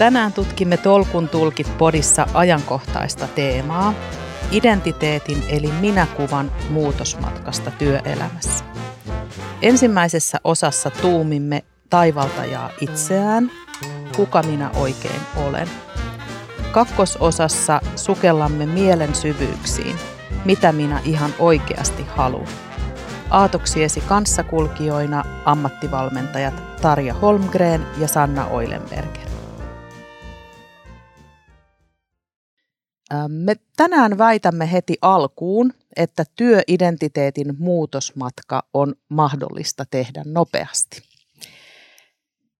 Tänään tutkimme Tolkun tulkit podissa ajankohtaista teemaa, identiteetin eli minäkuvan muutosmatkasta työelämässä. Ensimmäisessä osassa tuumimme taivaltajaa itseään, kuka minä oikein olen. Kakkososassa sukellamme mielen syvyyksiin, mitä minä ihan oikeasti haluan. Aatoksiesi kanssakulkijoina ammattivalmentajat Tarja Holmgren ja Sanna Oilenberger. Me tänään väitämme heti alkuun, että työidentiteetin muutosmatka on mahdollista tehdä nopeasti.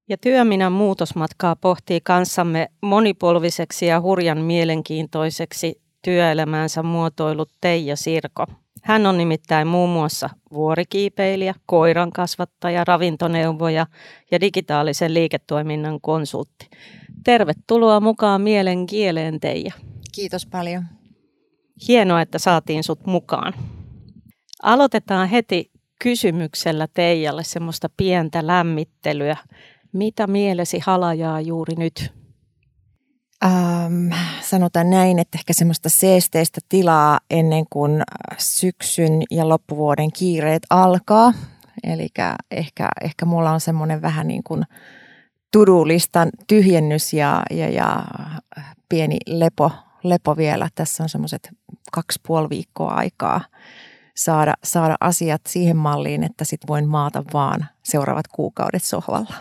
Ja työminän muutosmatkaa pohtii kanssamme monipolviseksi ja hurjan mielenkiintoiseksi työelämäänsä muotoillut Teija Sirko. Hän on nimittäin muun muassa vuorikiipeilijä, koiran kasvattaja, ravintoneuvoja ja digitaalisen liiketoiminnan konsultti. Tervetuloa mukaan mielen kieleen Teija. Kiitos paljon. Hienoa, että saatiin sut mukaan. Aloitetaan heti kysymyksellä Teijalle semmoista pientä lämmittelyä. Mitä mielesi halajaa juuri nyt? Ähm, sanotaan näin, että ehkä semmoista seesteistä tilaa ennen kuin syksyn ja loppuvuoden kiireet alkaa. Eli ehkä, ehkä mulla on semmoinen vähän niin kuin tudulistan tyhjennys ja, ja, ja pieni lepo, lepo vielä. Tässä on semmoiset kaksi puoli viikkoa aikaa saada, saada asiat siihen malliin, että sit voin maata vaan seuraavat kuukaudet sohvalla.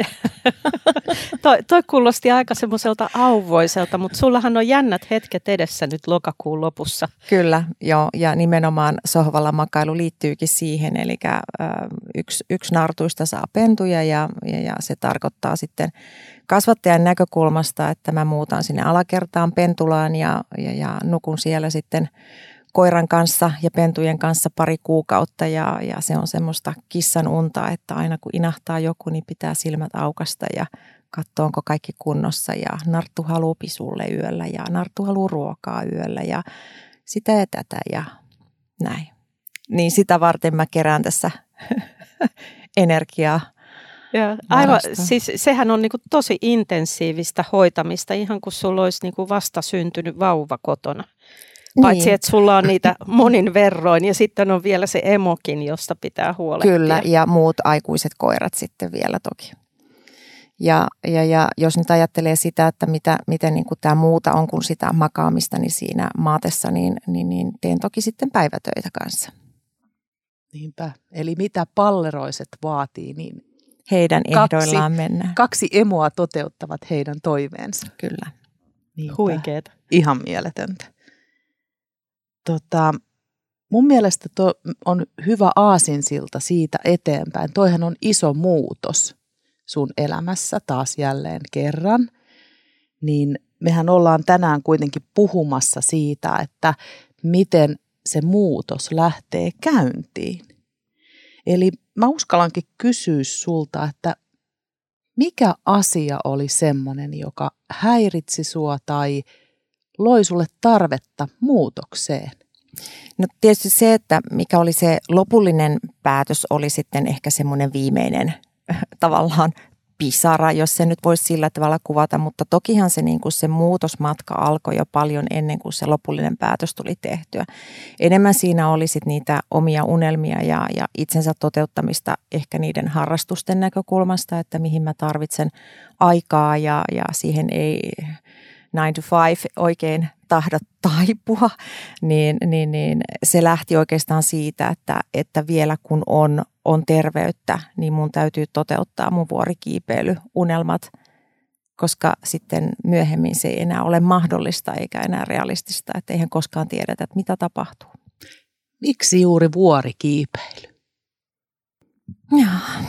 toi, toi kuulosti aika semmoiselta auvoiselta, mutta sullahan on jännät hetket edessä nyt lokakuun lopussa. Kyllä, joo, ja nimenomaan sohvalla makailu liittyykin siihen, eli äh, yksi, yksi nartuista saa pentuja ja, ja, ja se tarkoittaa sitten kasvattajan näkökulmasta, että mä muutan sinne alakertaan pentulaan ja, ja, ja nukun siellä sitten – koiran kanssa ja pentujen kanssa pari kuukautta ja, ja se on semmoista kissan unta, että aina kun inahtaa joku, niin pitää silmät aukasta ja katsoa, onko kaikki kunnossa ja Narttu haluaa pisulle yöllä ja Narttu haluaa ruokaa yöllä ja sitä ja tätä ja näin. Niin sitä varten mä kerään tässä energiaa. Ja, aivan, siis sehän on niinku tosi intensiivistä hoitamista, ihan kuin sulla olisi niinku vasta syntynyt vauva kotona. Paitsi, niin. että sulla on niitä monin verroin ja sitten on vielä se emokin, josta pitää huolehtia. Kyllä, ja muut aikuiset koirat sitten vielä toki. Ja, ja, ja jos nyt ajattelee sitä, että mitä, miten niin tämä muuta on kuin sitä makaamista niin siinä maatessa, niin, niin, niin teen toki sitten päivätöitä kanssa. Niinpä. Eli mitä palleroiset vaatii, niin heidän ehdoillaan mennään. Kaksi emoa toteuttavat heidän toiveensa. Kyllä. Niinpä. Huikeeta. Ihan mieletöntä. Tota, mun mielestä to on hyvä aasinsilta siitä eteenpäin. Toihan on iso muutos sun elämässä taas jälleen kerran. Niin mehän ollaan tänään kuitenkin puhumassa siitä, että miten se muutos lähtee käyntiin. Eli mä uskallankin kysyä sulta, että mikä asia oli semmoinen, joka häiritsi sua tai loi sulle tarvetta muutokseen? No tietysti se, että mikä oli se lopullinen päätös, oli sitten ehkä semmoinen viimeinen tavallaan pisara, jos se nyt voisi sillä tavalla kuvata, mutta tokihan se, niin kuin se muutosmatka alkoi jo paljon ennen kuin se lopullinen päätös tuli tehtyä. Enemmän siinä oli sit niitä omia unelmia ja, ja itsensä toteuttamista ehkä niiden harrastusten näkökulmasta, että mihin mä tarvitsen aikaa ja, ja siihen ei 9 to 5 oikein tahdo taipua, niin, niin, niin se lähti oikeastaan siitä, että, että vielä kun on, on terveyttä, niin mun täytyy toteuttaa mun vuorikiipeilyunelmat, koska sitten myöhemmin se ei enää ole mahdollista eikä enää realistista, että eihän koskaan tiedetä, että mitä tapahtuu. Miksi juuri vuorikiipeily? Joo,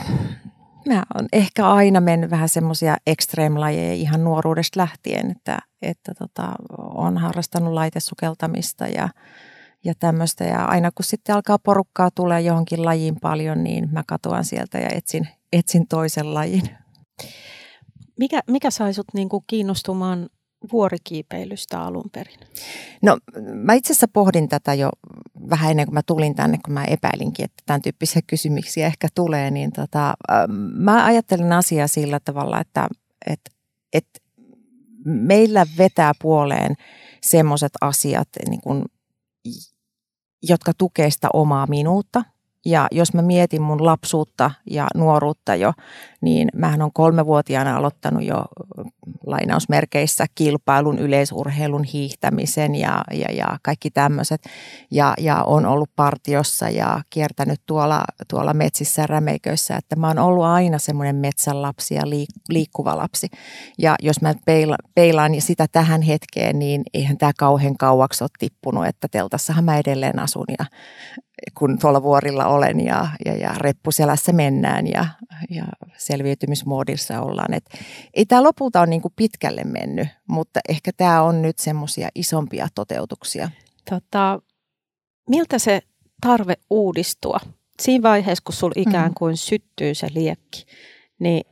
mä oon ehkä aina mennyt vähän semmoisia extreme-lajeja ihan nuoruudesta lähtien, että, että tota, on harrastanut laitesukeltamista ja, ja tämmöistä. Ja aina kun sitten alkaa porukkaa tulee johonkin lajiin paljon, niin mä katoan sieltä ja etsin, etsin toisen lajin. Mikä, mikä sai sut niinku kiinnostumaan vuorikiipeilystä alun perin? No mä itse asiassa pohdin tätä jo vähän ennen kuin mä tulin tänne, kun mä epäilinkin, että tämän tyyppisiä kysymyksiä ehkä tulee, niin tota, mä ajattelen asiaa sillä tavalla, että, että, että meillä vetää puoleen semmoiset asiat, niin kuin, jotka tukee sitä omaa minuutta. Ja jos mä mietin mun lapsuutta ja nuoruutta jo, niin mähän on kolmevuotiaana aloittanut jo lainausmerkeissä kilpailun, yleisurheilun, hiihtämisen ja, ja, ja kaikki tämmöiset. Ja, ja on ollut partiossa ja kiertänyt tuolla, tuolla metsissä rämeiköissä, että mä oon ollut aina semmoinen metsän lapsi ja liik, liikkuva lapsi. Ja jos mä peila, peilaan sitä tähän hetkeen, niin eihän tämä kauhean kauaksi ole tippunut, että teltassahan mä edelleen asun ja kun tuolla vuorilla olen ja, ja, ja reppuselässä mennään ja, ja selviytymismoodissa ollaan. Et ei tämä lopulta ole niin kuin pitkälle mennyt, mutta ehkä tämä on nyt semmoisia isompia toteutuksia. Tota, miltä se tarve uudistua? Siinä vaiheessa, kun sulla ikään mm. kuin mm. syttyy se liekki, niin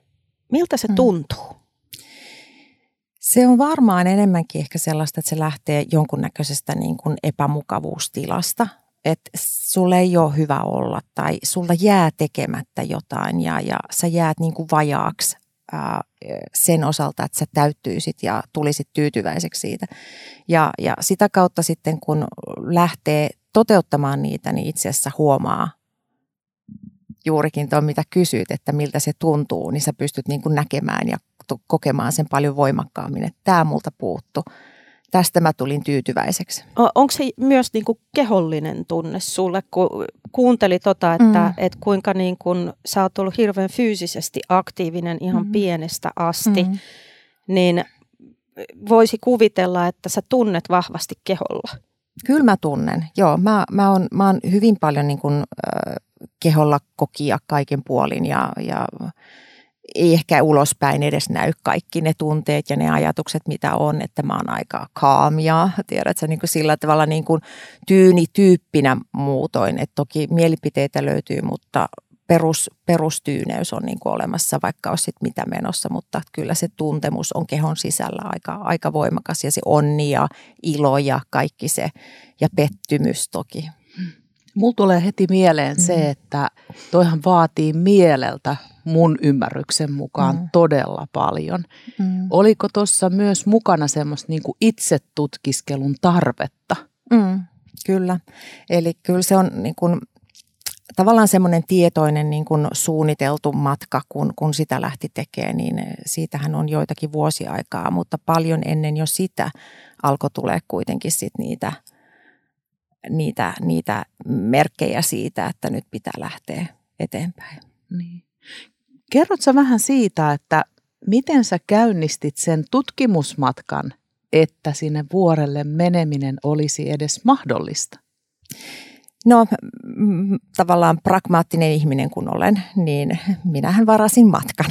miltä se mm. tuntuu? Se on varmaan enemmänkin ehkä sellaista, että se lähtee jonkunnäköisestä niin kuin epämukavuustilasta, että sulle ei ole hyvä olla tai sulla jää tekemättä jotain ja, ja sä jäät niin kuin vajaaksi ää, sen osalta, että sä täyttyisit ja tulisit tyytyväiseksi siitä. Ja, ja sitä kautta sitten kun lähtee toteuttamaan niitä, niin itse asiassa huomaa juurikin tuon, mitä kysyt, että miltä se tuntuu, niin sä pystyt niin kuin näkemään ja kokemaan sen paljon voimakkaammin, että tämä multa puuttu tästä mä tulin tyytyväiseksi. Onko se myös niin kuin kehollinen tunne sulle, kun kuunteli tota, että mm. et kuinka niin kuin, sä oot ollut hirveän fyysisesti aktiivinen ihan mm. pienestä asti, mm. niin voisi kuvitella, että sä tunnet vahvasti keholla. Kyllä mä tunnen, joo. Mä, mä, oon, mä oon hyvin paljon niin kuin, äh, keholla kokia kaiken puolin ja, ja ei ehkä ulospäin edes näy kaikki ne tunteet ja ne ajatukset, mitä on, että mä oon aika kaamia, tiedätkö, niin kuin sillä tavalla niin kuin tyyni tyyppinä muutoin, että toki mielipiteitä löytyy, mutta perus, perustyyneys on niin kuin olemassa, vaikka olisi mitä menossa, mutta kyllä se tuntemus on kehon sisällä aika, aika voimakas ja se onni ja ilo ja kaikki se ja pettymys toki. Mulla tulee heti mieleen mm. se, että toihan vaatii mieleltä mun ymmärryksen mukaan mm. todella paljon. Mm. Oliko tuossa myös mukana semmoista niin itsetutkiskelun tarvetta? Mm, kyllä. Eli kyllä se on niin kuin, tavallaan semmoinen tietoinen niin kuin suunniteltu matka, kun, kun sitä lähti tekemään, niin siitähän on joitakin vuosia aikaa, mutta paljon ennen jo sitä alkoi tulee kuitenkin sit niitä, niitä, niitä merkkejä siitä, että nyt pitää lähteä eteenpäin. Niin. Kerrotko vähän siitä, että miten sä käynnistit sen tutkimusmatkan, että sinne vuorelle meneminen olisi edes mahdollista? No tavallaan pragmaattinen ihminen kun olen, niin minähän varasin matkan.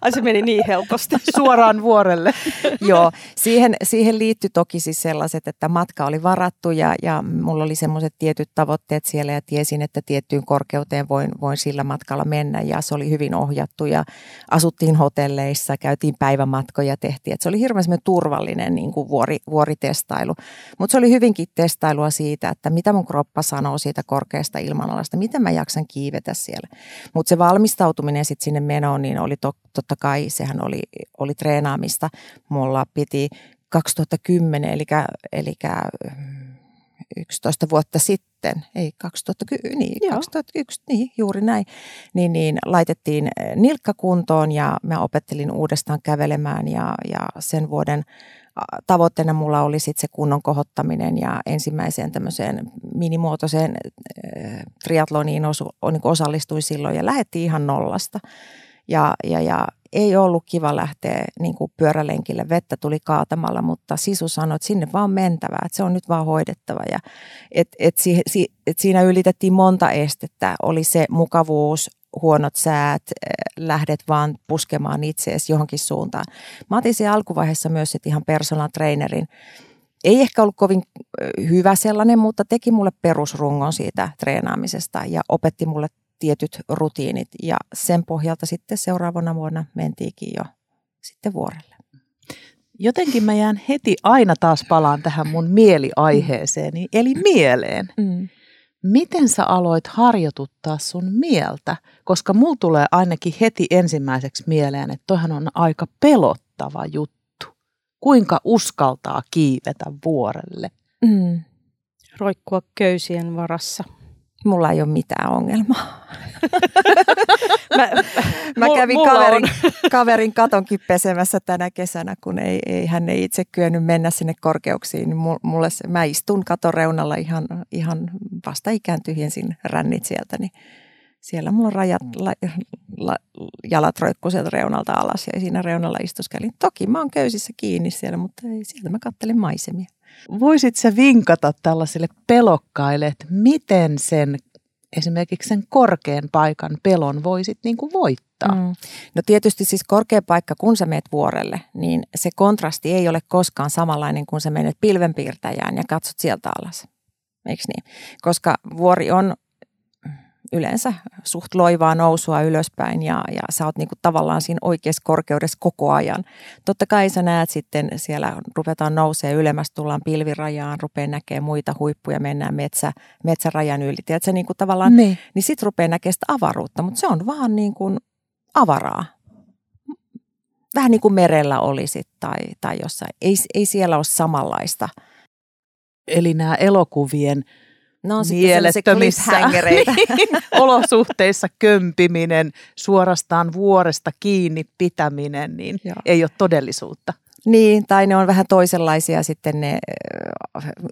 Ai se meni niin helposti. Suoraan vuorelle. Joo, siihen, siihen liittyi toki siis sellaiset, että matka oli varattu ja, ja mulla oli semmoiset tietyt tavoitteet siellä ja tiesin, että tiettyyn korkeuteen voin, voin sillä matkalla mennä ja se oli hyvin ohjattu ja asuttiin hotelleissa, käytiin päivämatkoja, tehtiin. Et se oli hirveän turvallinen niin kuin vuori, vuoritestailu, mutta se oli hyvinkin testailua siitä, että mitä mun kroppa sanoo siitä korkeasta ilmanalasta, miten mä jaksan kiivetä siellä. Mutta se valmistautuminen sitten sinne menoon, niin oli to, totta kai, sehän oli, oli treenaamista. Mulla piti 2010, eli, eli 11 vuotta sitten, ei 2010, niin, 2001, niin juuri näin, niin, niin laitettiin nilkkakuntoon ja mä opettelin uudestaan kävelemään ja, ja sen vuoden tavoitteena mulla oli sitten se kunnon kohottaminen ja ensimmäiseen tämmöiseen minimuotoiseen triatloniin osu, niin osallistuin silloin ja lähdettiin ihan nollasta. Ja, ja, ja ei ollut kiva lähteä niin kuin pyörälenkille, vettä tuli kaatamalla, mutta Sisu sanoi, että sinne vaan mentävä, että se on nyt vaan hoidettava. Ja, et, et, si, si, et siinä ylitettiin monta estettä, oli se mukavuus, huonot säät, eh, lähdet vaan puskemaan itseesi johonkin suuntaan. Mä otin siellä alkuvaiheessa myös sit ihan personal trainerin. Ei ehkä ollut kovin eh, hyvä sellainen, mutta teki mulle perusrungon siitä treenaamisesta ja opetti mulle tietyt rutiinit. Ja sen pohjalta sitten seuraavana vuonna mentiinkin jo sitten vuorelle. Jotenkin mä jään heti aina taas palaan tähän mun mieliaiheeseeni, eli mieleen. Mm miten sä aloit harjoituttaa sun mieltä? Koska mulla tulee ainakin heti ensimmäiseksi mieleen, että toihan on aika pelottava juttu. Kuinka uskaltaa kiivetä vuorelle? Mm. Roikkua köysien varassa. Mulla ei ole mitään ongelmaa. mä, mä kävin kaverin, kaverin katonkin pesemässä tänä kesänä, kun ei, ei, hän ei itse kyennyt mennä sinne korkeuksiin. Niin mulle, mä istun katon reunalla ihan, ihan vasta ikään tyhjensin rännit sieltä, niin siellä mulla rajat, la, la, jalat roikkuu sieltä reunalta alas ja siinä reunalla istuskelin. Toki mä oon köysissä kiinni siellä, mutta ei, sieltä mä kattelin maisemia. Voisit sä vinkata tällaisille pelokkaille, että miten sen esimerkiksi sen korkean paikan pelon voisit niin kuin voittaa? Mm. No tietysti siis korkea paikka, kun sä meet vuorelle, niin se kontrasti ei ole koskaan samanlainen kuin sä menet pilvenpiirtäjään ja katsot sieltä alas. Eikö niin? Koska vuori on yleensä suht loivaa nousua ylöspäin ja, ja sä oot niinku tavallaan siinä oikeassa korkeudessa koko ajan. Totta kai sä näet sitten siellä, ruvetaan nousee ylemmäs, tullaan pilvirajaan, rupeaa näkemään muita huippuja, mennään metsä, metsärajan yli. Tiedätkö, niinku tavallaan, niin, niin sit rupeaa näkemään sitä avaruutta, mutta se on vaan niin kuin avaraa. Vähän niin kuin merellä olisit tai, tai jossain. Ei, ei siellä ole samanlaista. Eli nämä elokuvien No, mielettömissä niin, olosuhteissa kömpiminen, suorastaan vuoresta kiinni pitäminen, niin Joo. ei ole todellisuutta. Niin, tai ne on vähän toisenlaisia sitten ne,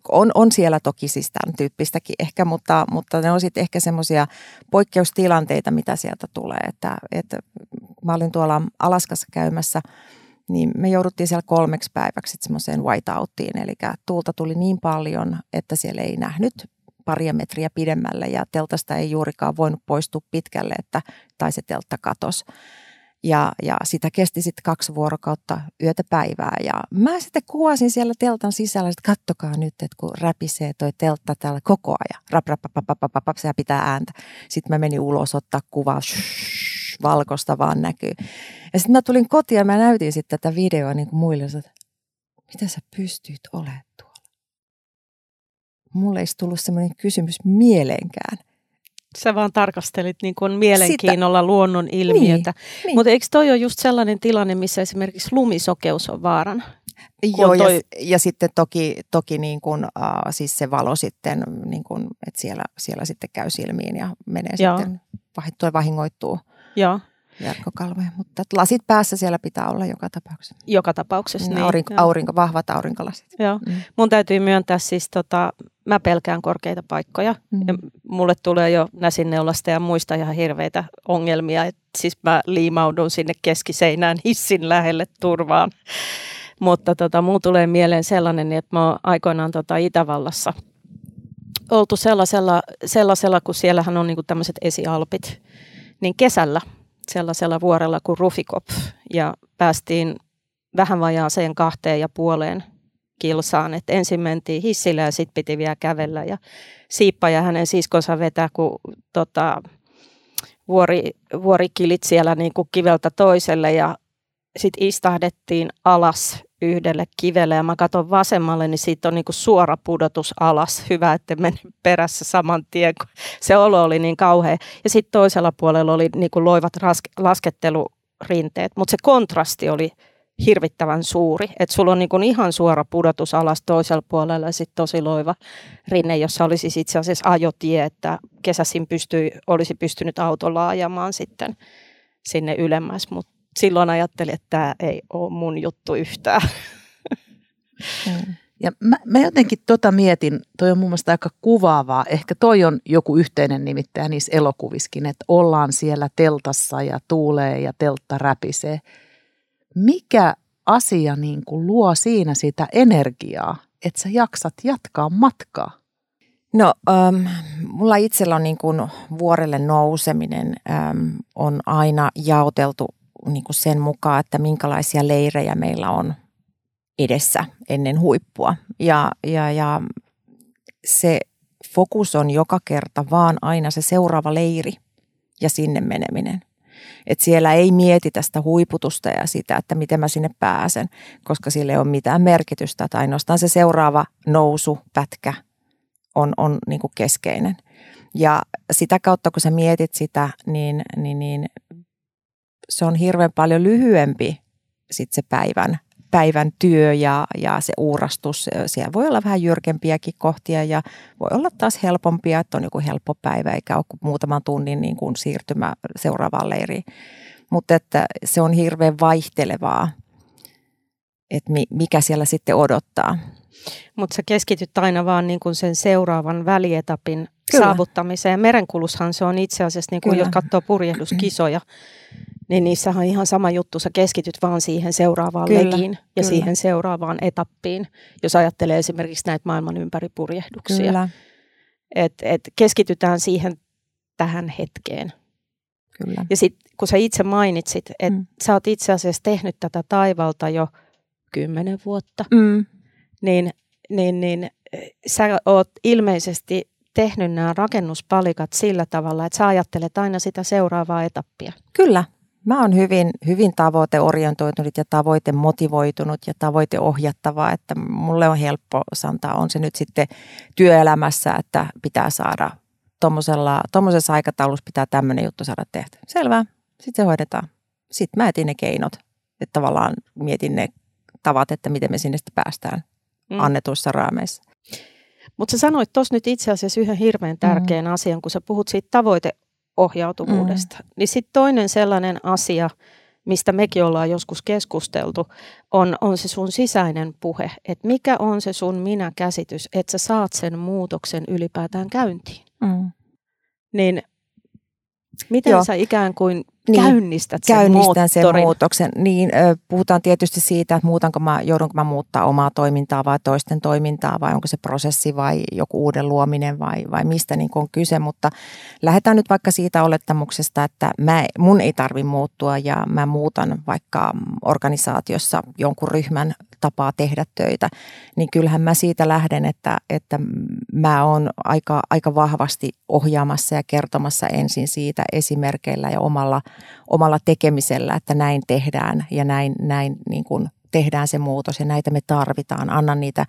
on, on siellä toki siis tämän tyyppistäkin ehkä, mutta, mutta ne on sitten ehkä semmoisia poikkeustilanteita, mitä sieltä tulee. Että, että mä olin tuolla Alaskassa käymässä, niin me jouduttiin siellä kolmeksi päiväksi semmoiseen whiteouttiin, eli tuulta tuli niin paljon, että siellä ei nähnyt paria metriä pidemmälle ja teltasta ei juurikaan voinut poistua pitkälle, että, tai se teltta katos. Ja, ja sitä kesti sitten kaksi vuorokautta yötä päivää. Ja mä sitten kuvasin siellä teltan sisällä, että kattokaa nyt, että kun räpisee toi teltta täällä koko ajan. Rap, rap, rap, rap, rap, rap, sehän pitää ääntä. Sitten mä menin ulos ottaa kuvaa, shh, valkosta vaan näkyy. Ja sitten mä tulin kotiin ja mä näytin sitten tätä videoa niin kuin muille, että mitä sä pystyit olemaan mulle ei tullut semmoinen kysymys mieleenkään. Sä vaan tarkastelit niin kuin mielenkiinnolla Sitä. luonnon ilmiötä. Niin, niin. Mutta eikö toi ole just sellainen tilanne, missä esimerkiksi lumisokeus on vaaran? Joo, toi... ja, ja sitten toki, toki niin kuin, uh, siis se valo sitten, niin kuin, että siellä, siellä sitten käy silmiin ja menee Joo. sitten, vahingoittuu. Joo verkkokalvoja, mutta lasit päässä siellä pitää olla joka tapauksessa. Joka tapauksessa, niin. Aurinko, aurinko, vahvat aurinkolasit. Joo. Mm. Mun täytyy myöntää siis, tota, mä pelkään korkeita paikkoja. Mm. Ja mulle tulee jo näsinneulasta ja muista ihan hirveitä ongelmia. Et siis mä liimaudun sinne keskiseinään hissin lähelle turvaan. Mutta tota, mulla tulee mieleen sellainen, että mä oon aikoinaan tota Itävallassa oltu sellaisella, sellaisella kun siellähän on niinku tämmöiset esialpit, niin kesällä – sellaisella vuorella kuin Rufikop ja päästiin vähän vajaaseen kahteen ja puoleen kilsaan. Et ensin mentiin hissillä ja sitten piti vielä kävellä ja Siippa ja hänen siskonsa vetää, kun tota, vuori, vuorikilit siellä niin kuin kiveltä toiselle ja sitten istahdettiin alas yhdelle kivelle ja mä katson vasemmalle, niin siitä on niin kuin suora pudotus alas. Hyvä, että meni perässä saman tien, kun se olo oli niin kauhea. Ja sitten toisella puolella oli niin kuin loivat laskettelurinteet, mutta se kontrasti oli hirvittävän suuri. Että sulla on niin kuin ihan suora pudotus alas toisella puolella ja sitten tosi loiva rinne, jossa olisi siis itse asiassa ajotie, että kesäsin pystyi, olisi pystynyt autolla ajamaan sitten sinne ylemmäs, mutta silloin ajattelin, että tämä ei ole mun juttu yhtään. Mm. Ja mä, mä jotenkin tota mietin, toi on mun mielestä aika kuvaavaa, ehkä toi on joku yhteinen nimittäjä niissä elokuviskin, että ollaan siellä teltassa ja tuulee ja teltta räpisee. Mikä asia niin kuin luo siinä sitä energiaa, että sä jaksat jatkaa matkaa? No, ähm, mulla itsellä on niin kuin vuorelle nouseminen ähm, on aina jaoteltu niin kuin sen mukaan, että minkälaisia leirejä meillä on edessä ennen huippua. Ja, ja, ja se fokus on joka kerta vaan aina se seuraava leiri ja sinne meneminen. Et siellä ei mietitä sitä huiputusta ja sitä, että miten mä sinne pääsen, koska sille ei ole mitään merkitystä. Tai ainoastaan se seuraava nousu, pätkä on, on niin kuin keskeinen. Ja sitä kautta, kun sä mietit sitä, niin, niin, niin se on hirveän paljon lyhyempi sit se päivän, päivän työ ja, ja se uurastus. Siellä voi olla vähän jyrkempiäkin kohtia ja voi olla taas helpompia, että on joku helppo päivä eikä ole muutaman tunnin niin kuin siirtymä seuraavaan leiriin. Mutta että se on hirveän vaihtelevaa, että mikä siellä sitten odottaa. Mutta sä keskityt aina vaan niin kuin sen seuraavan välietapin Kyllä. saavuttamiseen. Merenkulushan se on itse asiassa, niin kuin jos katsoo purjehduskisoja, niin niissä on ihan sama juttu. Sä keskityt vaan siihen seuraavaan Kyllä. legiin ja Kyllä. siihen seuraavaan etappiin, jos ajattelee esimerkiksi näitä maailman ympäripurjehduksia. Kyllä. Et, et keskitytään siihen tähän hetkeen. Kyllä. Ja sitten kun sä itse mainitsit, että mm. sä oot itse asiassa tehnyt tätä taivalta jo kymmenen vuotta, mm. niin, niin, niin sä oot ilmeisesti tehnyt nämä rakennuspalikat sillä tavalla, että sä ajattelet aina sitä seuraavaa etappia. Kyllä. Mä oon hyvin, hyvin tavoiteorientoitunut ja tavoite motivoitunut ja tavoite ohjattava, että mulle on helppo sanoa, on se nyt sitten työelämässä, että pitää saada tuommoisessa aikataulussa pitää tämmöinen juttu saada tehty. Selvä, sitten se hoidetaan. Sitten mä etin ne keinot, että tavallaan mietin ne tavat, että miten me sinne sitten päästään mm. annetuissa raameissa. Mutta sä sanoit tuossa nyt itse asiassa yhden hirveän tärkeän mm. asian, kun sä puhut siitä tavoiteohjautuvuudesta. Mm. Niin sitten toinen sellainen asia, mistä mekin ollaan joskus keskusteltu, on, on se sun sisäinen puhe. Että mikä on se sun minä-käsitys, että sä saat sen muutoksen ylipäätään käyntiin. Mm. Niin miten Joo. sä ikään kuin niin, käynnistät sen käynnistän sen muutoksen. Niin, puhutaan tietysti siitä, että muutanko mä, joudunko mä muuttaa omaa toimintaa vai toisten toimintaa vai onko se prosessi vai joku uuden luominen vai, vai mistä niin on kyse. Mutta lähdetään nyt vaikka siitä olettamuksesta, että mä, mun ei tarvi muuttua ja mä muutan vaikka organisaatiossa jonkun ryhmän tapaa tehdä töitä, niin kyllähän mä siitä lähden, että, että mä oon aika, aika vahvasti ohjaamassa ja kertomassa ensin siitä esimerkkeillä ja omalla – omalla tekemisellä, että näin tehdään ja näin, näin niin kuin tehdään se muutos ja näitä me tarvitaan. Annan niitä,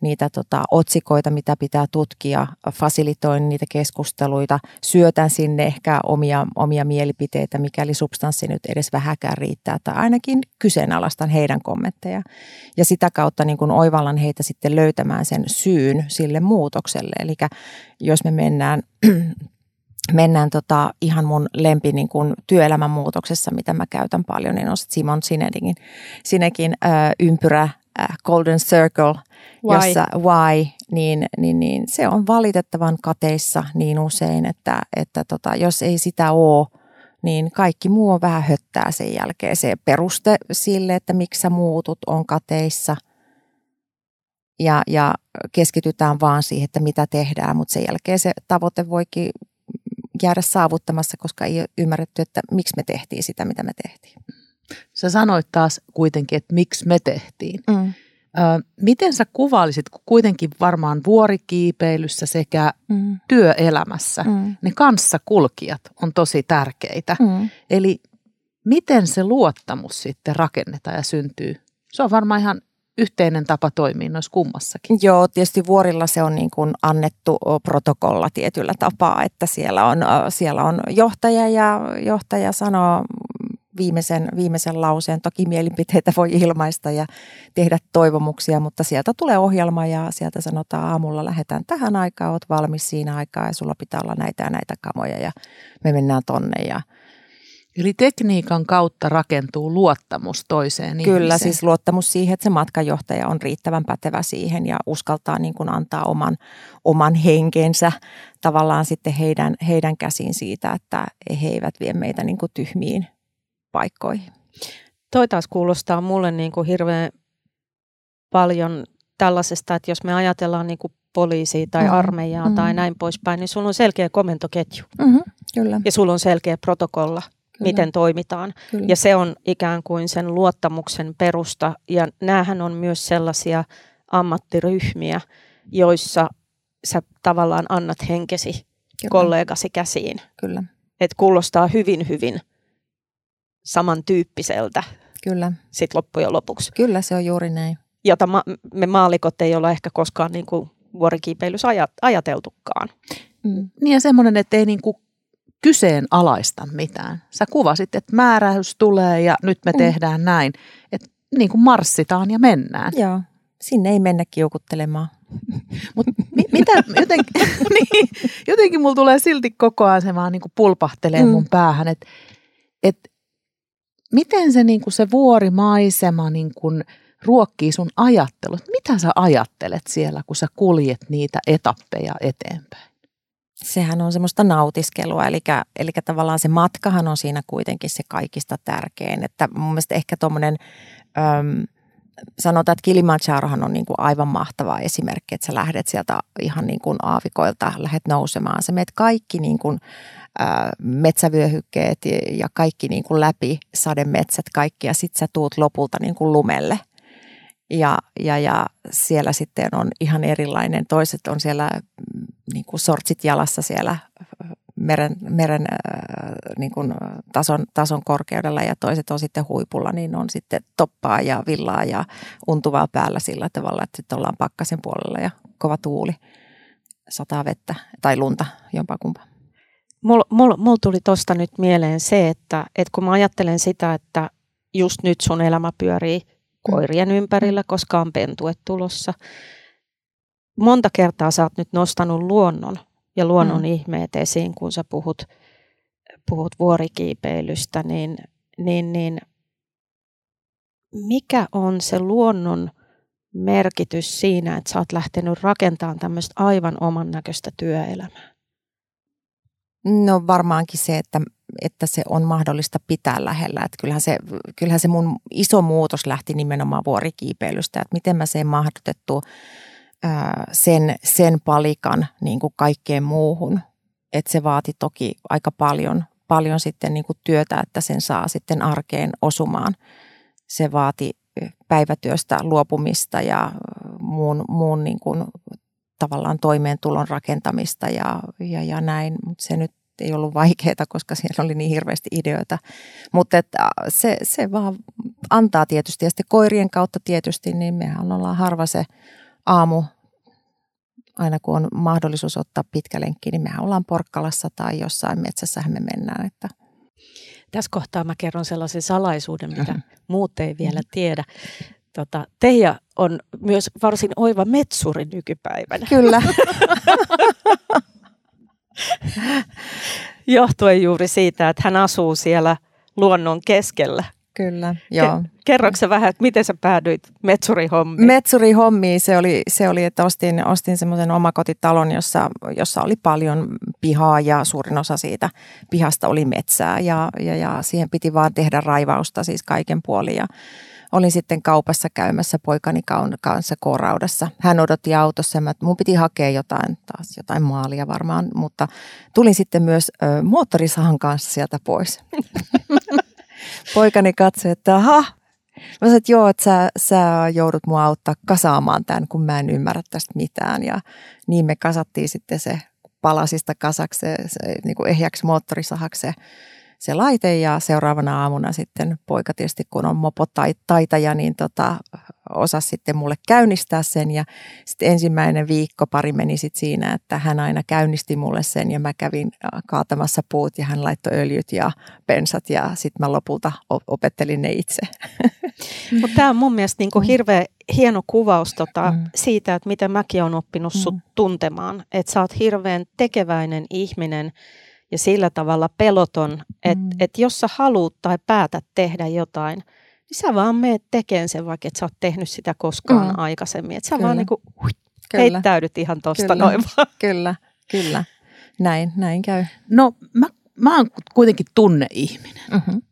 niitä tota, otsikoita, mitä pitää tutkia, fasilitoin niitä keskusteluita, syötän sinne ehkä omia, omia mielipiteitä, mikäli substanssi nyt edes vähäkään riittää, tai ainakin kyseenalaistan heidän kommentteja. Ja sitä kautta niin kuin oivallan heitä sitten löytämään sen syyn sille muutokselle. Eli jos me mennään mennään tota, ihan mun lempi niin kun työelämän muutoksessa, mitä mä käytän paljon, niin on Simon Sinekin, Sinekin äh, ympyrä Golden Circle, why? jossa why, niin, niin, niin se on valitettavan kateissa niin usein, että, että tota, jos ei sitä ole, niin kaikki muu on vähän höttää sen jälkeen. Se peruste sille, että miksi sä muutut, on kateissa – ja, ja keskitytään vaan siihen, että mitä tehdään, mutta sen jälkeen se tavoite voikin jäädä saavuttamassa, koska ei ole ymmärretty, että miksi me tehtiin sitä, mitä me tehtiin. Sä sanoit taas kuitenkin, että miksi me tehtiin. Mm. Ö, miten sä kuvailisit, kun kuitenkin varmaan vuorikiipeilyssä sekä mm. työelämässä mm. ne kanssakulkijat on tosi tärkeitä. Mm. Eli miten se luottamus sitten rakennetaan ja syntyy? Se on varmaan ihan yhteinen tapa toimia noissa kummassakin. Joo, tietysti vuorilla se on niin kuin annettu protokolla tietyllä tapaa, että siellä on, siellä on johtaja ja johtaja sanoo viimeisen, viimeisen lauseen. Toki mielipiteitä voi ilmaista ja tehdä toivomuksia, mutta sieltä tulee ohjelma ja sieltä sanotaan aamulla lähdetään tähän aikaan, oot valmis siinä aikaa ja sulla pitää olla näitä ja näitä kamoja ja me mennään tonne ja Eli tekniikan kautta rakentuu luottamus toiseen Kyllä, ihmiseen. siis luottamus siihen, että se matkajohtaja on riittävän pätevä siihen ja uskaltaa niin kuin antaa oman, oman henkensä tavallaan sitten heidän, heidän käsiin siitä, että he eivät vie meitä niin kuin tyhmiin paikkoihin. Toi taas kuulostaa mulle niin kuin hirveän paljon tällaisesta, että jos me ajatellaan niin kuin poliisia tai mm-hmm. armeijaa mm-hmm. tai näin poispäin, niin sulla on selkeä komentoketju. Mm-hmm, kyllä. Ja sulla on selkeä protokolla Kyllä. miten toimitaan. Kyllä. Ja se on ikään kuin sen luottamuksen perusta. Ja näähän on myös sellaisia ammattiryhmiä, joissa sä tavallaan annat henkesi Kyllä. kollegasi käsiin. Kyllä. Et kuulostaa hyvin, hyvin samantyyppiseltä Kyllä. Sit loppujen lopuksi. Kyllä, se on juuri näin. Jota ma- me maalikot ei ole ehkä koskaan niin kuin vuorikiipeilyssä ajateltukaan. Mm. Niin ja semmoinen, että ei niin kuin kyseenalaista mitään. Sä kuvasit, että määräys tulee ja nyt me mm. tehdään näin. Että niin kuin marssitaan ja mennään. Joo, sinne ei mennä kiukuttelemaan. Mutta mi- mitä, jotenkin, niin, jotenkin mulla tulee silti koko ajan se vaan niin kuin pulpahtelee mm. mun päähän, että et, miten se, niin kuin se vuorimaisema niin kuin ruokkii sun ajattelut. Mitä sä ajattelet siellä, kun sä kuljet niitä etappeja eteenpäin? Sehän on semmoista nautiskelua, eli, eli tavallaan se matkahan on siinä kuitenkin se kaikista tärkein. Että mun mielestä ehkä tuommoinen sanotaan, että Kilimanjarohan on niin kuin aivan mahtava esimerkki, että sä lähdet sieltä ihan niin kuin aavikoilta, lähdet nousemaan. Sä meet kaikki niin kuin, metsävyöhykkeet ja kaikki niin kuin läpi sademetsät kaikki ja sitten sä tuut lopulta niin kuin lumelle. Ja, ja, ja siellä sitten on ihan erilainen. Toiset on siellä niin kuin sortsit jalassa siellä meren, meren äh, niin kuin tason, tason korkeudella ja toiset on sitten huipulla, niin on sitten toppaa ja villaa ja untuvaa päällä sillä tavalla, että sitten ollaan pakkasen puolella ja kova tuuli, sataa vettä tai lunta, jompaa kumpaa. Mulla mul, mul tuli tuosta nyt mieleen se, että, että kun mä ajattelen sitä, että just nyt sun elämä pyörii koirien ympärillä, koska on pentuet tulossa. Monta kertaa sä oot nyt nostanut luonnon ja luonnon mm. ihmeet esiin, kun sä puhut, puhut vuorikiipeilystä, niin, niin, niin mikä on se luonnon merkitys siinä, että sä oot lähtenyt rakentamaan tämmöistä aivan oman näköistä työelämää? No varmaankin se, että, että se on mahdollista pitää lähellä. Että kyllähän, se, kyllähän se mun iso muutos lähti nimenomaan vuorikiipeilystä, että miten mä sen mahdotettu sen, sen palikan niin kuin kaikkeen muuhun. Että se vaati toki aika paljon, paljon sitten niin kuin työtä, että sen saa sitten arkeen osumaan. Se vaati päivätyöstä luopumista ja muun, muun niin kuin tavallaan toimeentulon rakentamista ja, ja, ja näin, mutta se nyt ei ollut vaikeaa, koska siellä oli niin hirveästi ideoita. Mutta että se, se vaan antaa tietysti ja sitten koirien kautta tietysti, niin mehän ollaan harva se aamu, aina kun on mahdollisuus ottaa pitkä lenkki, niin mehän ollaan Porkkalassa tai jossain metsässähän me mennään. Että. Tässä kohtaa mä kerron sellaisen salaisuuden, mitä muut ei vielä tiedä. Tota, Teija on myös varsin oiva metsuri nykypäivänä. Kyllä. Johtuen juuri siitä, että hän asuu siellä luonnon keskellä Kyllä, joo. Kerroksä vähän, että miten sä päädyit metsurihommiin? Metsurihommiin se oli, se oli että ostin, ostin semmoisen omakotitalon, jossa, jossa oli paljon pihaa ja suurin osa siitä pihasta oli metsää ja, ja, ja siihen piti vaan tehdä raivausta siis kaiken puolin ja olin sitten kaupassa käymässä poikani kanssa koraudassa. Hän odotti autossa ja mun piti hakea jotain, taas jotain maalia varmaan, mutta tulin sitten myös ö, moottorisahan kanssa sieltä pois. poikani katsoi, että aha, Mä sanoin, että joo, että sä, sä joudut mua auttaa kasaamaan tämän, kun mä en ymmärrä tästä mitään. Ja niin me kasattiin sitten se palasista kasaksi, se, se niin kuin ehjäksi moottorisahaksi se laite ja seuraavana aamuna sitten poika tietysti kun on mopotaitaja, niin tota, osasi sitten mulle käynnistää sen ja sitten ensimmäinen viikko pari meni sitten siinä, että hän aina käynnisti mulle sen ja mä kävin kaatamassa puut ja hän laittoi öljyt ja pensat ja sitten mä lopulta opettelin ne itse. Mutta tämä on mun mielestä niinku hirveän hieno kuvaus tota, mm. siitä, että miten mäkin olen oppinut sut mm. tuntemaan, että sä oot hirveän tekeväinen ihminen – ja sillä tavalla peloton, että mm. et jos sä haluut tai päätät tehdä jotain, niin sä vaan meet tekemään sen, vaikka et sä oot tehnyt sitä koskaan mm. aikaisemmin. Että sä kyllä. vaan niinku, hui, kyllä. heittäydyt ihan tosta kyllä. noin vaan. Kyllä, kyllä. Näin, näin käy. No mä, mä oon kuitenkin tunneihminen. Mm-hmm.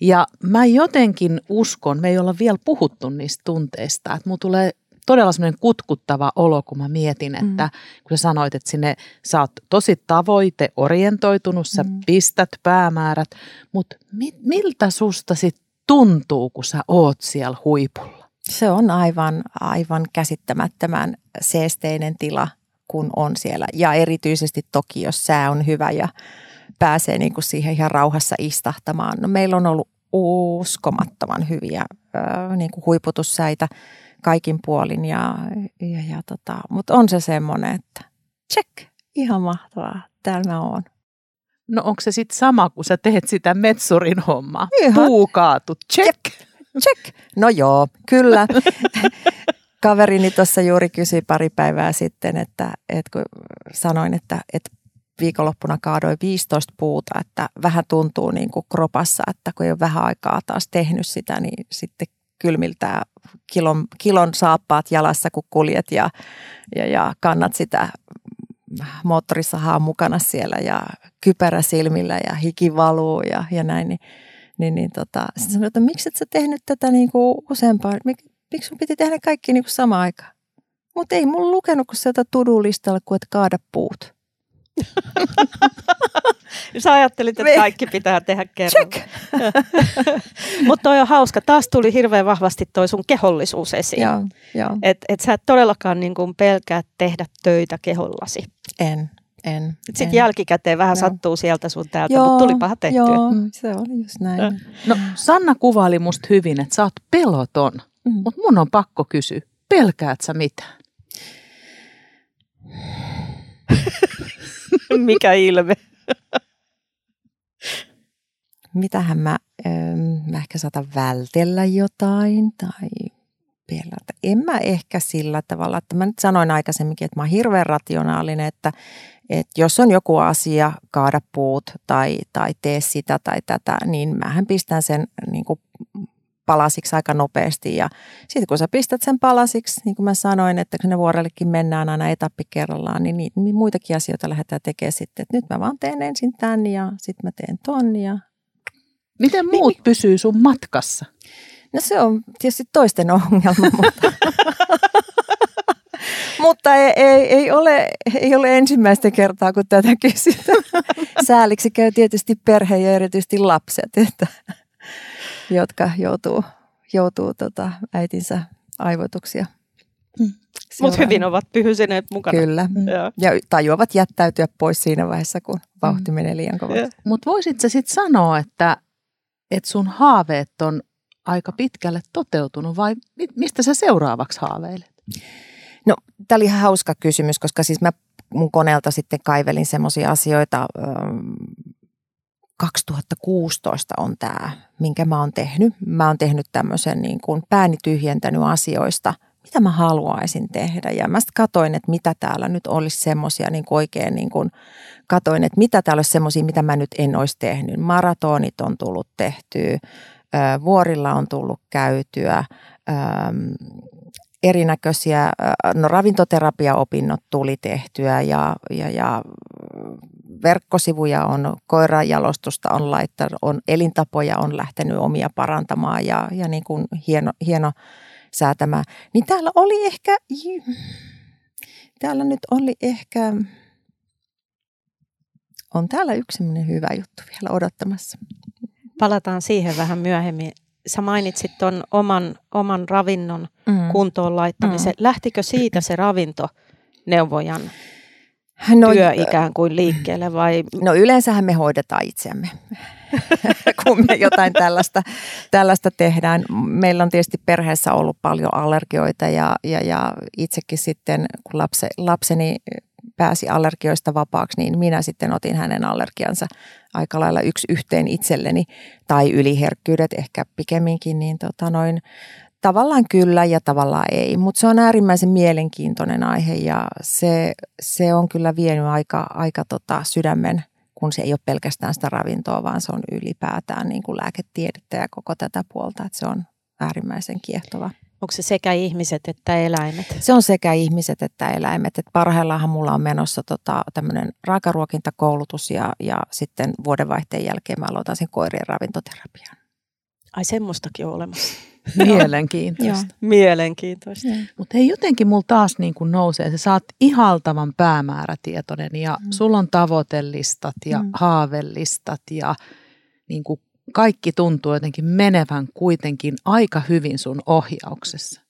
Ja mä jotenkin uskon, me ei olla vielä puhuttu niistä tunteista, että mulla tulee todella semmoinen kutkuttava olo, kun mä mietin, että mm. kun sä sanoit, että sinne sä oot tosi tavoiteorientoitunut, sä mm. pistät päämäärät, mutta mi- miltä susta sit tuntuu, kun sä oot siellä huipulla? Se on aivan, aivan käsittämättömän seesteinen tila, kun on siellä. Ja erityisesti toki, jos sää on hyvä ja pääsee niin kuin siihen ihan rauhassa istahtamaan. No, meillä on ollut uskomattoman hyviä äh, niin kuin huiputussäitä kaikin puolin. Ja, ja, ja tota, Mutta on se semmoinen, että check, ihan mahtavaa, täällä mä oon. No onko se sitten sama, kun sä teet sitä metsurin hommaa? Ihan. Puu kaatu, check. Check. No joo, kyllä. Kaverini tuossa juuri kysyi pari päivää sitten, että, että kun sanoin, että, että viikonloppuna kaadoin 15 puuta, että vähän tuntuu niin kuin kropassa, että kun ei ole vähän aikaa taas tehnyt sitä, niin sitten kylmiltää kilon, kilon saappaat jalassa, kun kuljet ja, ja, ja kannat sitä moottorisahaa mukana siellä ja kypärä silmillä ja hiki valuu ja, ja näin, niin, niin, niin tota, sitten sanoin, että miksi et sä tehnyt tätä niin kuin useampaan, Mik, miksi sun piti tehdä kaikki niin kuin samaan aikaan? Mutta ei mulla lukenut kuin sieltä tudulistalla, kun et kaada puut. Sä ajattelit, että kaikki pitää tehdä kerran. Mutta toi on hauska. Taas tuli hirveän vahvasti toi sun kehollisuus esiin. Joo, joo. Et, et sä et todellakaan niin kuin pelkää tehdä töitä kehollasi. En, en. Sitten jälkikäteen vähän joo. sattuu sieltä sun täältä, joo, mutta tulipahan tehtyä. Joo, mm. se oli just näin. No Sanna kuvaili musta hyvin, että sä oot peloton. Mm. Mutta mun on pakko kysyä, pelkäät sä mitään? Mikä ilme. Mitähän mä, mä ehkä saatan vältellä jotain tai pelätä. En mä ehkä sillä tavalla, että mä nyt sanoin aikaisemminkin, että mä oon hirveän rationaalinen, että, että jos on joku asia, kaada puut tai, tai tee sitä tai tätä, niin mähän pistän sen niin kuin palasiksi aika nopeasti. Ja sitten kun sä pistät sen palasiksi, niin kuin mä sanoin, että kun ne vuorellekin mennään aina etappi kerrallaan, niin, niin, niin muitakin asioita lähdetään tekemään sitten. Että nyt mä vaan teen ensin tän ja sitten mä teen ton ja... Miten niin, muut niin, pysyy sun matkassa? No se on tietysti toisten ongelma, mutta, mutta ei, ei, ei, ole, ei ole ensimmäistä kertaa, kun tätä kysytään. Sääliksi käy tietysti perhe ja erityisesti lapset. Että jotka joutuu, joutuu tota äitinsä aivoituksia hmm. Mutta hyvin ovat pyhysineet mukana. Kyllä. Mm. Ja tajuavat jättäytyä pois siinä vaiheessa, kun vauhti mm. menee liian kovasti. Mutta voisit sä sitten sanoa, että, että sun haaveet on aika pitkälle toteutunut vai mistä sä seuraavaksi haaveilet? No, tämä oli ihan hauska kysymys, koska siis mä mun koneelta sitten kaivelin semmoisia asioita, 2016 on tämä, minkä mä oon tehnyt. Mä oon tehnyt tämmöisen niin kuin pääni tyhjentänyt asioista, mitä mä haluaisin tehdä. Ja mä sitten katoin, että mitä täällä nyt olisi semmoisia niin oikein niin kuin, katoin, että mitä täällä olisi semmoisia, mitä mä nyt en olisi tehnyt. Maratonit on tullut tehtyä, vuorilla on tullut käytyä, erinäköisiä, no ravintoterapiaopinnot tuli tehtyä ja, ja, ja verkkosivuja on, koirajalostusta on laittanut, on elintapoja on lähtenyt omia parantamaan ja, ja niin kuin hieno, hieno säätämä. Niin täällä oli ehkä, täällä nyt oli ehkä, on täällä yksi hyvä juttu vielä odottamassa. Palataan siihen vähän myöhemmin. Sä mainitsit tuon oman, oman ravinnon mm. kuntoon laittamisen. Mm. Lähtikö siitä se ravinto neuvojan no, työ ikään kuin liikkeelle vai? No yleensähän me hoidetaan itseämme, kun me jotain tällaista, tällaista tehdään. Meillä on tietysti perheessä ollut paljon allergioita ja, ja, ja itsekin sitten, kun lapse, lapseni pääsi allergioista vapaaksi, niin minä sitten otin hänen allergiansa aika lailla yksi yhteen itselleni, tai yliherkkyydet ehkä pikemminkin, niin tota noin, Tavallaan kyllä ja tavallaan ei, mutta se on äärimmäisen mielenkiintoinen aihe ja se, se on kyllä vienyt aika, aika tota sydämen, kun se ei ole pelkästään sitä ravintoa, vaan se on ylipäätään niin kuin lääketiedettä ja koko tätä puolta, että se on äärimmäisen kiehtova. Onko se sekä ihmiset että eläimet? Se on sekä ihmiset että eläimet. Et parhaillaanhan mulla on menossa tota, tämmöinen raakaruokintakoulutus ja, ja sitten vuodenvaihteen jälkeen mä aloitan sen koirien ravintoterapian. Ai semmoistakin on olemassa. Mielenkiintoista. Mielenkiintoista. Mutta hei, jotenkin mulla taas niin kuin nousee, se saat ihaltavan päämäärätietoinen ja mm. sulla on tavoitellistat ja mm. haavellistat ja niin kuin kaikki tuntuu jotenkin menevän kuitenkin aika hyvin sun ohjauksessa.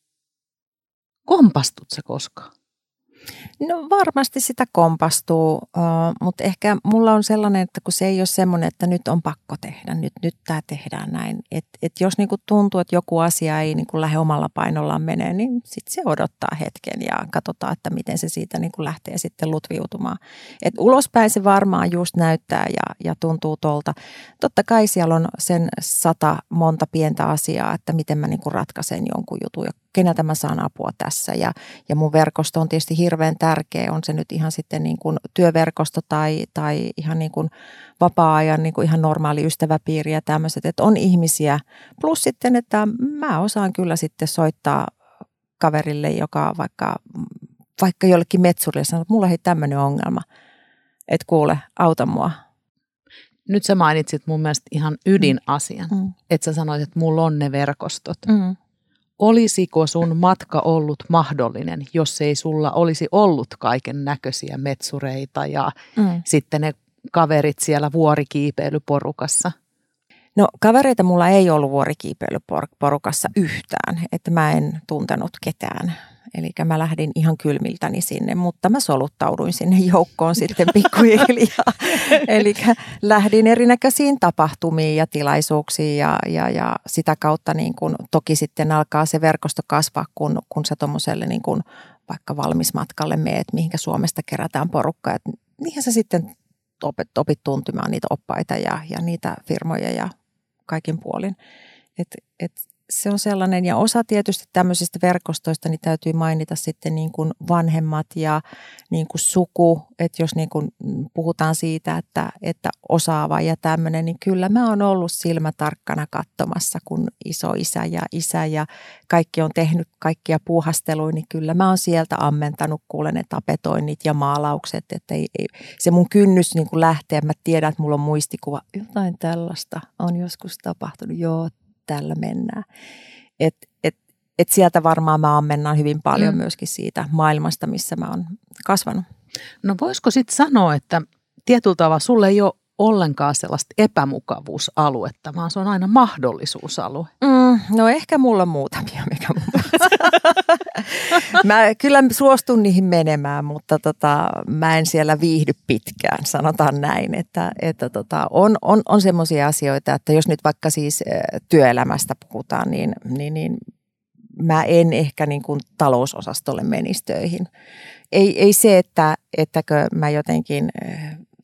Kompastut sä koskaan? No varmasti sitä kompastuu, mutta ehkä mulla on sellainen, että kun se ei ole semmoinen, että nyt on pakko tehdä, nyt, nyt tämä tehdään näin. Et, et jos niinku tuntuu, että joku asia ei niinku lähde omalla painollaan menee, niin sitten se odottaa hetken ja katsotaan, että miten se siitä niinku lähtee sitten lutviutumaan. Et ulospäin se varmaan just näyttää ja, ja tuntuu tuolta. Totta kai siellä on sen sata monta pientä asiaa, että miten mä niinku ratkaisen jonkun jutun keneltä mä saan apua tässä. Ja, ja mun verkosto on tietysti hirveän tärkeä, on se nyt ihan sitten niin kuin työverkosto tai, tai ihan niin kuin vapaa-ajan niin kuin ihan normaali ystäväpiiri ja tämmöiset, että on ihmisiä. Plus sitten, että mä osaan kyllä sitten soittaa kaverille, joka vaikka, vaikka jollekin metsurille sanoo, että mulla ei tämmöinen ongelma, että kuule, auta mua. Nyt sä mainitsit mun mielestä ihan ydinasian, mm. että sä sanoit, että mulla on ne verkostot. Mm olisiko sun matka ollut mahdollinen, jos ei sulla olisi ollut kaiken näköisiä metsureita ja mm. sitten ne kaverit siellä vuorikiipeilyporukassa? No kavereita mulla ei ollut vuorikiipeilyporukassa yhtään, että mä en tuntenut ketään Eli mä lähdin ihan kylmiltäni sinne, mutta mä soluttauduin sinne joukkoon sitten pikkuhiljaa. Eli lähdin erinäköisiin tapahtumiin ja tilaisuuksiin ja, ja, ja sitä kautta niin kun, toki sitten alkaa se verkosto kasvaa, kun, kun sä tuommoiselle niin kun, vaikka valmismatkalle meet, mihinkä Suomesta kerätään porukkaa. niinhän sä sitten opit, opit tuntumaan niitä oppaita ja, ja niitä firmoja ja kaikin puolin. Et, et se on sellainen, ja osa tietysti tämmöisistä verkostoista, niin täytyy mainita sitten niin kuin vanhemmat ja niin kuin suku, että jos niin kuin puhutaan siitä, että, että osaava ja tämmöinen, niin kyllä mä oon ollut silmätarkkana katsomassa, kun iso isä ja isä ja kaikki on tehnyt kaikkia puuhasteluja, niin kyllä mä oon sieltä ammentanut, kuulen ne tapetoinnit ja maalaukset, että ei, ei, se mun kynnys niin kuin lähtee, mä tiedän, että mulla on muistikuva, jotain tällaista on joskus tapahtunut, joo, tällä mennään. Et, et, et sieltä varmaan mä ammennan hyvin paljon mm. myöskin siitä maailmasta, missä mä oon kasvanut. No voisiko sitten sanoa, että tietyllä tavalla sulle ei ole ollenkaan sellaista epämukavuusaluetta, vaan se on aina mahdollisuusalue. Mm, no ehkä mulla muutamia, mikä Mä kyllä suostun niihin menemään, mutta tota, mä en siellä viihdy pitkään, sanotaan näin. Että, että tota, on on, on semmoisia asioita, että jos nyt vaikka siis työelämästä puhutaan, niin, niin, niin mä en ehkä niin kuin talousosastolle menisi töihin. Ei, ei se, että ettäkö mä jotenkin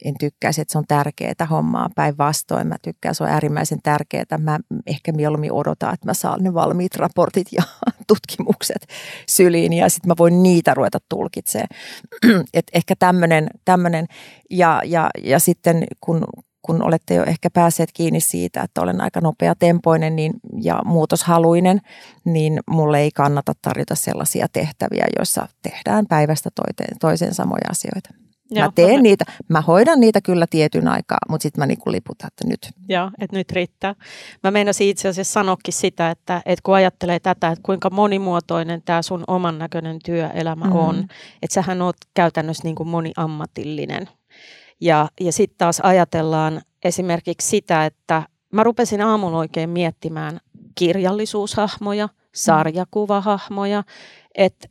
en tykkäisi, että se on tärkeää hommaa. Päinvastoin mä tykkään, se on äärimmäisen tärkeää. Mä ehkä mieluummin odotan, että mä saan ne valmiit raportit ja tutkimukset syliin ja sitten mä voin niitä ruveta tulkitsemaan. Et ehkä tämmöinen, ja, ja, ja sitten kun, kun olette jo ehkä päässeet kiinni siitä, että olen aika nopea tempoinen niin, ja muutoshaluinen, niin mulle ei kannata tarjota sellaisia tehtäviä, joissa tehdään päivästä toiseen samoja asioita. Joo, mä teen mä... niitä, mä hoidan niitä kyllä tietyn aikaa, mutta sitten mä niinku liputan, että nyt. Joo, että nyt riittää. Mä meinasin itse asiassa sanokin sitä, että, että kun ajattelee tätä, että kuinka monimuotoinen tämä sun oman näköinen työelämä mm. on, että sähän oot käytännössä niin kuin moniammatillinen. Ja, ja sitten taas ajatellaan esimerkiksi sitä, että mä rupesin aamulla oikein miettimään kirjallisuushahmoja, mm. sarjakuvahahmoja, että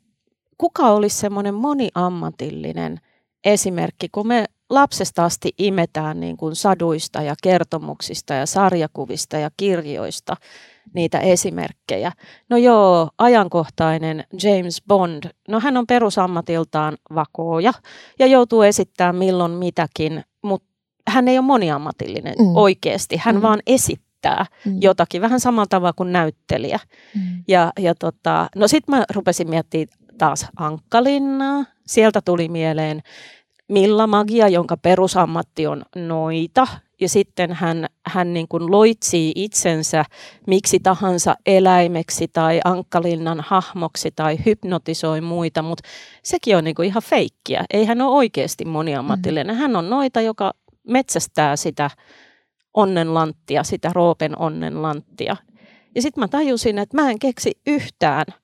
kuka olisi semmoinen moniammatillinen – esimerkki, kun me lapsesta asti imetään niin kuin saduista ja kertomuksista ja sarjakuvista ja kirjoista niitä esimerkkejä. No joo, ajankohtainen James Bond, no hän on perusammatiltaan vakooja ja joutuu esittämään milloin mitäkin, mutta hän ei ole moniammatillinen mm. oikeasti, hän mm. vaan esittää mm. jotakin, vähän samalla tavalla kuin näyttelijä. Mm. Ja, ja tota, no sitten mä rupesin miettimään taas Ankkalinnaa, sieltä tuli mieleen Milla Magia, jonka perusammatti on noita. Ja sitten hän, hän niin kuin loitsii itsensä miksi tahansa eläimeksi tai ankkalinnan hahmoksi tai hypnotisoi muita, mutta sekin on niin kuin ihan feikkiä. Ei hän ole oikeasti moniammatillinen. Mm-hmm. Hän on noita, joka metsästää sitä onnenlanttia, sitä Roopen onnenlanttia. Ja sitten mä tajusin, että mä en keksi yhtään –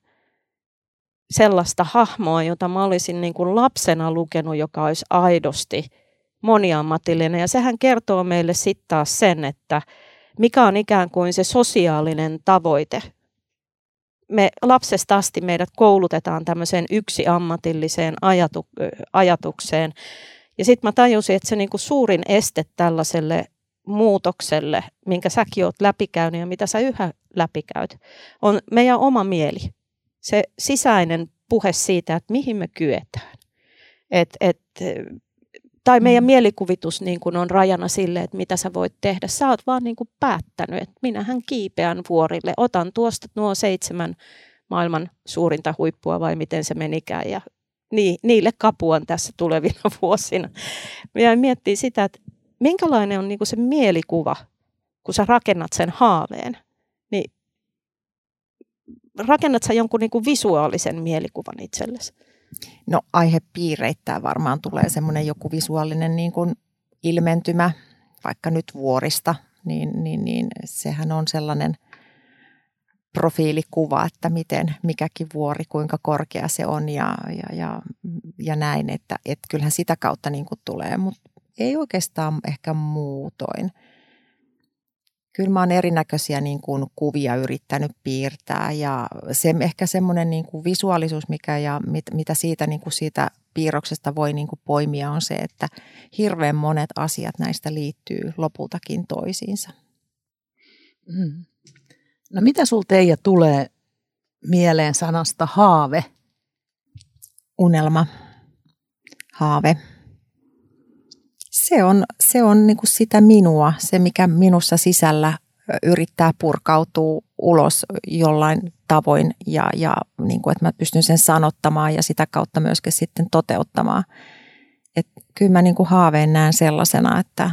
sellaista hahmoa, jota mä olisin niin kuin lapsena lukenut, joka olisi aidosti moniammatillinen. Ja sehän kertoo meille sitten taas sen, että mikä on ikään kuin se sosiaalinen tavoite me lapsesta asti meidät koulutetaan tämmöiseen yksi ammatilliseen ajatu, ajatukseen. Ja sitten mä tajusin, että se niinku suurin este tällaiselle muutokselle, minkä säkin oot läpikäynyt ja mitä sä yhä läpikäyt, on meidän oma mieli. Se sisäinen puhe siitä, että mihin me kyetään. Et, et, tai meidän mm. mielikuvitus niin kuin on rajana sille, että mitä sä voit tehdä. Sä oot vaan niin päättänyt, että minähän kiipeän vuorille. Otan tuosta nuo seitsemän maailman suurinta huippua vai miten se menikään. Ja niille kapuan tässä tulevina vuosina. Ja miettii sitä, että minkälainen on niin se mielikuva, kun sä rakennat sen haaveen. Rakennat sä jonkun niin kuin visuaalisen mielikuvan itsellesi? No aihepiireittäin varmaan tulee semmoinen joku visuaalinen niin kuin ilmentymä, vaikka nyt vuorista, niin, niin, niin sehän on sellainen profiilikuva, että miten mikäkin vuori, kuinka korkea se on ja, ja, ja, ja näin, että et kyllähän sitä kautta niin kuin tulee, mutta ei oikeastaan ehkä muutoin – kyllä mä oon erinäköisiä niin kuin kuvia yrittänyt piirtää ja se ehkä semmoinen niin kuin visuaalisuus, mikä ja mit, mitä siitä, niin kuin siitä piirroksesta voi niin kuin poimia on se, että hirveän monet asiat näistä liittyy lopultakin toisiinsa. Mm. No mitä sul Teija tulee mieleen sanasta haave? Unelma, haave se on, se on niin kuin sitä minua, se mikä minussa sisällä yrittää purkautua ulos jollain tavoin ja, ja niin kuin, että mä pystyn sen sanottamaan ja sitä kautta myöskin sitten toteuttamaan. Et kyllä mä niin kuin haaveen näen sellaisena, että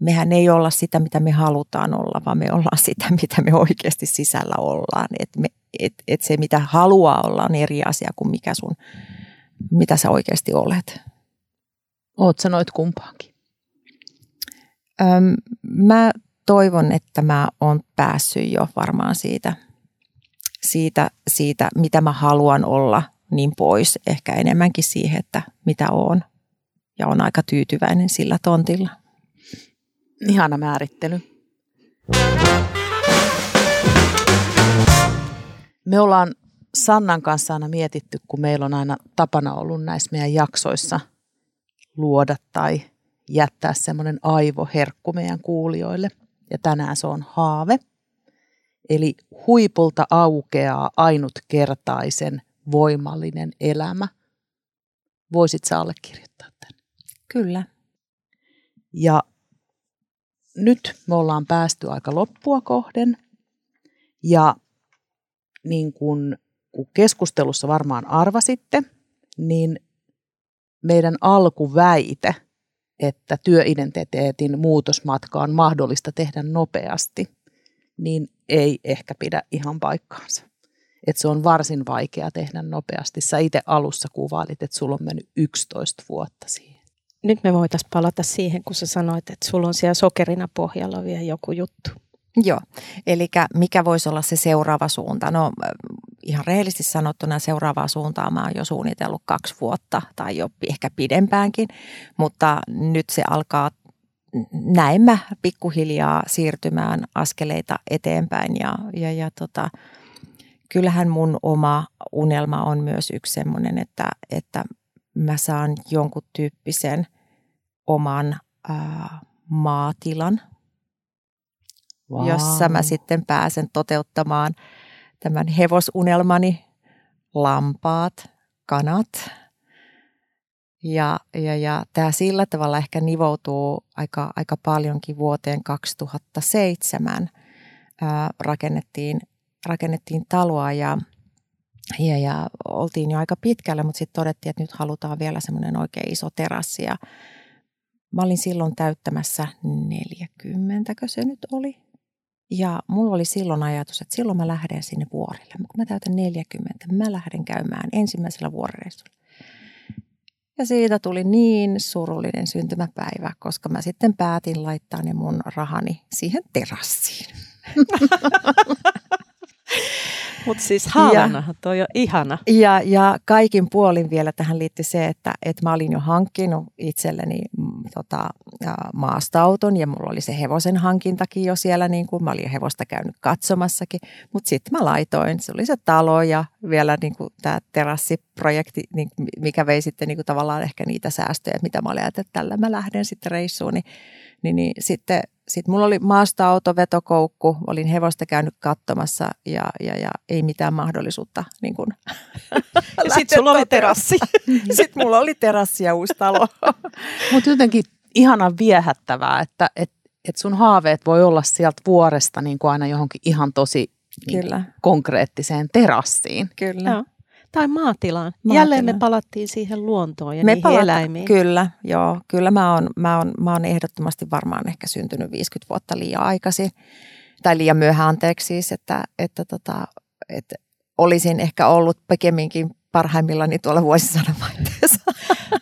mehän ei olla sitä, mitä me halutaan olla, vaan me ollaan sitä, mitä me oikeasti sisällä ollaan. Et, me, et, et se, mitä haluaa olla, on eri asia kuin mikä sun, mitä sä oikeasti olet. Oot sanoit kumpaankin? Öm, mä toivon, että mä oon päässyt jo varmaan siitä, siitä, siitä, mitä mä haluan olla, niin pois. Ehkä enemmänkin siihen, että mitä oon. Ja on aika tyytyväinen sillä tontilla. Ihana määrittely. Me ollaan Sannan kanssa aina mietitty, kun meillä on aina tapana ollut näissä meidän jaksoissa – luoda tai jättää semmoinen aivoherkku meidän kuulijoille. Ja tänään se on haave. Eli huipulta aukeaa ainutkertaisen voimallinen elämä. Voisit sä allekirjoittaa tämän? Kyllä. Ja nyt me ollaan päästy aika loppua kohden. Ja niin kuin, kun keskustelussa varmaan arvasitte, niin meidän alkuväite, että työidentiteetin muutosmatka on mahdollista tehdä nopeasti, niin ei ehkä pidä ihan paikkaansa. Että se on varsin vaikea tehdä nopeasti. Sä itse alussa kuvailit, että sulla on mennyt 11 vuotta siihen. Nyt me voitaisiin palata siihen, kun sä sanoit, että sulla on siellä sokerina pohjalla vielä joku juttu. Joo, eli mikä voisi olla se seuraava suunta? No ihan rehellisesti sanottuna seuraavaa suuntaa mä oon jo suunnitellut kaksi vuotta tai jo ehkä pidempäänkin, mutta nyt se alkaa näin mä pikkuhiljaa siirtymään askeleita eteenpäin ja, ja, ja tota, kyllähän mun oma unelma on myös yksi semmoinen, että, että mä saan jonkun tyyppisen oman ää, maatilan, wow. jossa mä sitten pääsen toteuttamaan – tämän hevosunelmani, lampaat, kanat. Ja, ja, ja tämä sillä tavalla ehkä nivoutuu aika, aika paljonkin vuoteen 2007. Ää, rakennettiin, rakennettiin taloa ja, ja, ja oltiin jo aika pitkällä, mutta sitten todettiin, että nyt halutaan vielä semmoinen oikein iso terassi. Ja mä olin silloin täyttämässä 40, se nyt oli, ja mulla oli silloin ajatus, että silloin mä lähden sinne vuorille. Kun mä täytän 40, mä lähden käymään ensimmäisellä vuorireissulla. Ja siitä tuli niin surullinen syntymäpäivä, koska mä sitten päätin laittaa ne mun rahani siihen terassiin. Mutta siis haavanahan toi on ihana. Ja, ja kaikin puolin vielä tähän liittyy se, että, että mä olin jo hankkinut itselleni tota, maastauton ja mulla oli se hevosen hankintakin jo siellä, niin kuin mä olin hevosta käynyt katsomassakin. Mutta sitten mä laitoin, se oli se talo ja vielä niin kuin tämä terassiprojekti, niin, mikä vei sitten niin kuin tavallaan ehkä niitä säästöjä, mitä mä olin että tällä mä lähden sitten reissuun, niin, niin, niin sitten sitten mulla oli maasta-auto, vetokoukku, olin hevosta käynyt katsomassa ja, ja, ja ei mitään mahdollisuutta. Niin kun ja sitten sulla oli terassi. sitten mulla oli terassi ja uusi talo. Mutta jotenkin ihanan viehättävää, että et, et sun haaveet voi olla sieltä vuoresta niin kuin aina johonkin ihan tosi niin Kyllä. konkreettiseen terassiin. Kyllä. Joo. Tai maatilaan. maatilaan. Jälleen me palattiin siihen luontoon ja me niihin palat- eläimiin. Kyllä, joo. Kyllä mä oon, mä, oon, mä oon ehdottomasti varmaan ehkä syntynyt 50 vuotta liian aikaisin. Tai liian myöhään anteeksi siis, että, että, tota, että olisin ehkä ollut pikemminkin parhaimmillani tuolla vuosisadan vaihteessa.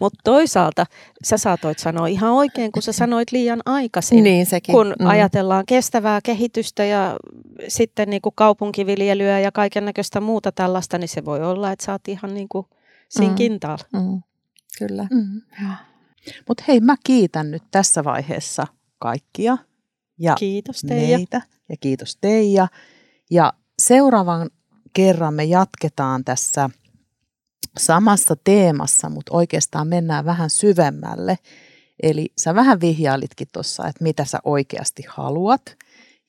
Mutta toisaalta sä saatoit sanoa ihan oikein, kun sä sanoit liian aikaisin. Niin, sekin. Kun mm. ajatellaan kestävää kehitystä ja sitten niin kuin kaupunkiviljelyä ja kaiken näköistä muuta tällaista, niin se voi olla, että sä oot ihan niin kuin siinä mm. kintaalla. Mm. Kyllä. Mm. Mutta hei, mä kiitän nyt tässä vaiheessa kaikkia. Ja kiitos Teija. Meitä, ja kiitos Teija. Ja seuraavan kerran me jatketaan tässä samassa teemassa, mutta oikeastaan mennään vähän syvemmälle. Eli sä vähän vihjailitkin tuossa, että mitä sä oikeasti haluat.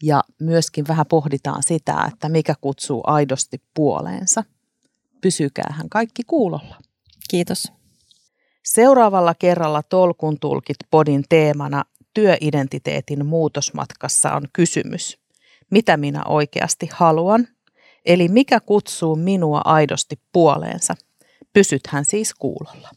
Ja myöskin vähän pohditaan sitä, että mikä kutsuu aidosti puoleensa. Pysykäähän kaikki kuulolla. Kiitos. Seuraavalla kerralla Tolkun tulkit podin teemana työidentiteetin muutosmatkassa on kysymys. Mitä minä oikeasti haluan? Eli mikä kutsuu minua aidosti puoleensa? Pysythän siis kuulolla.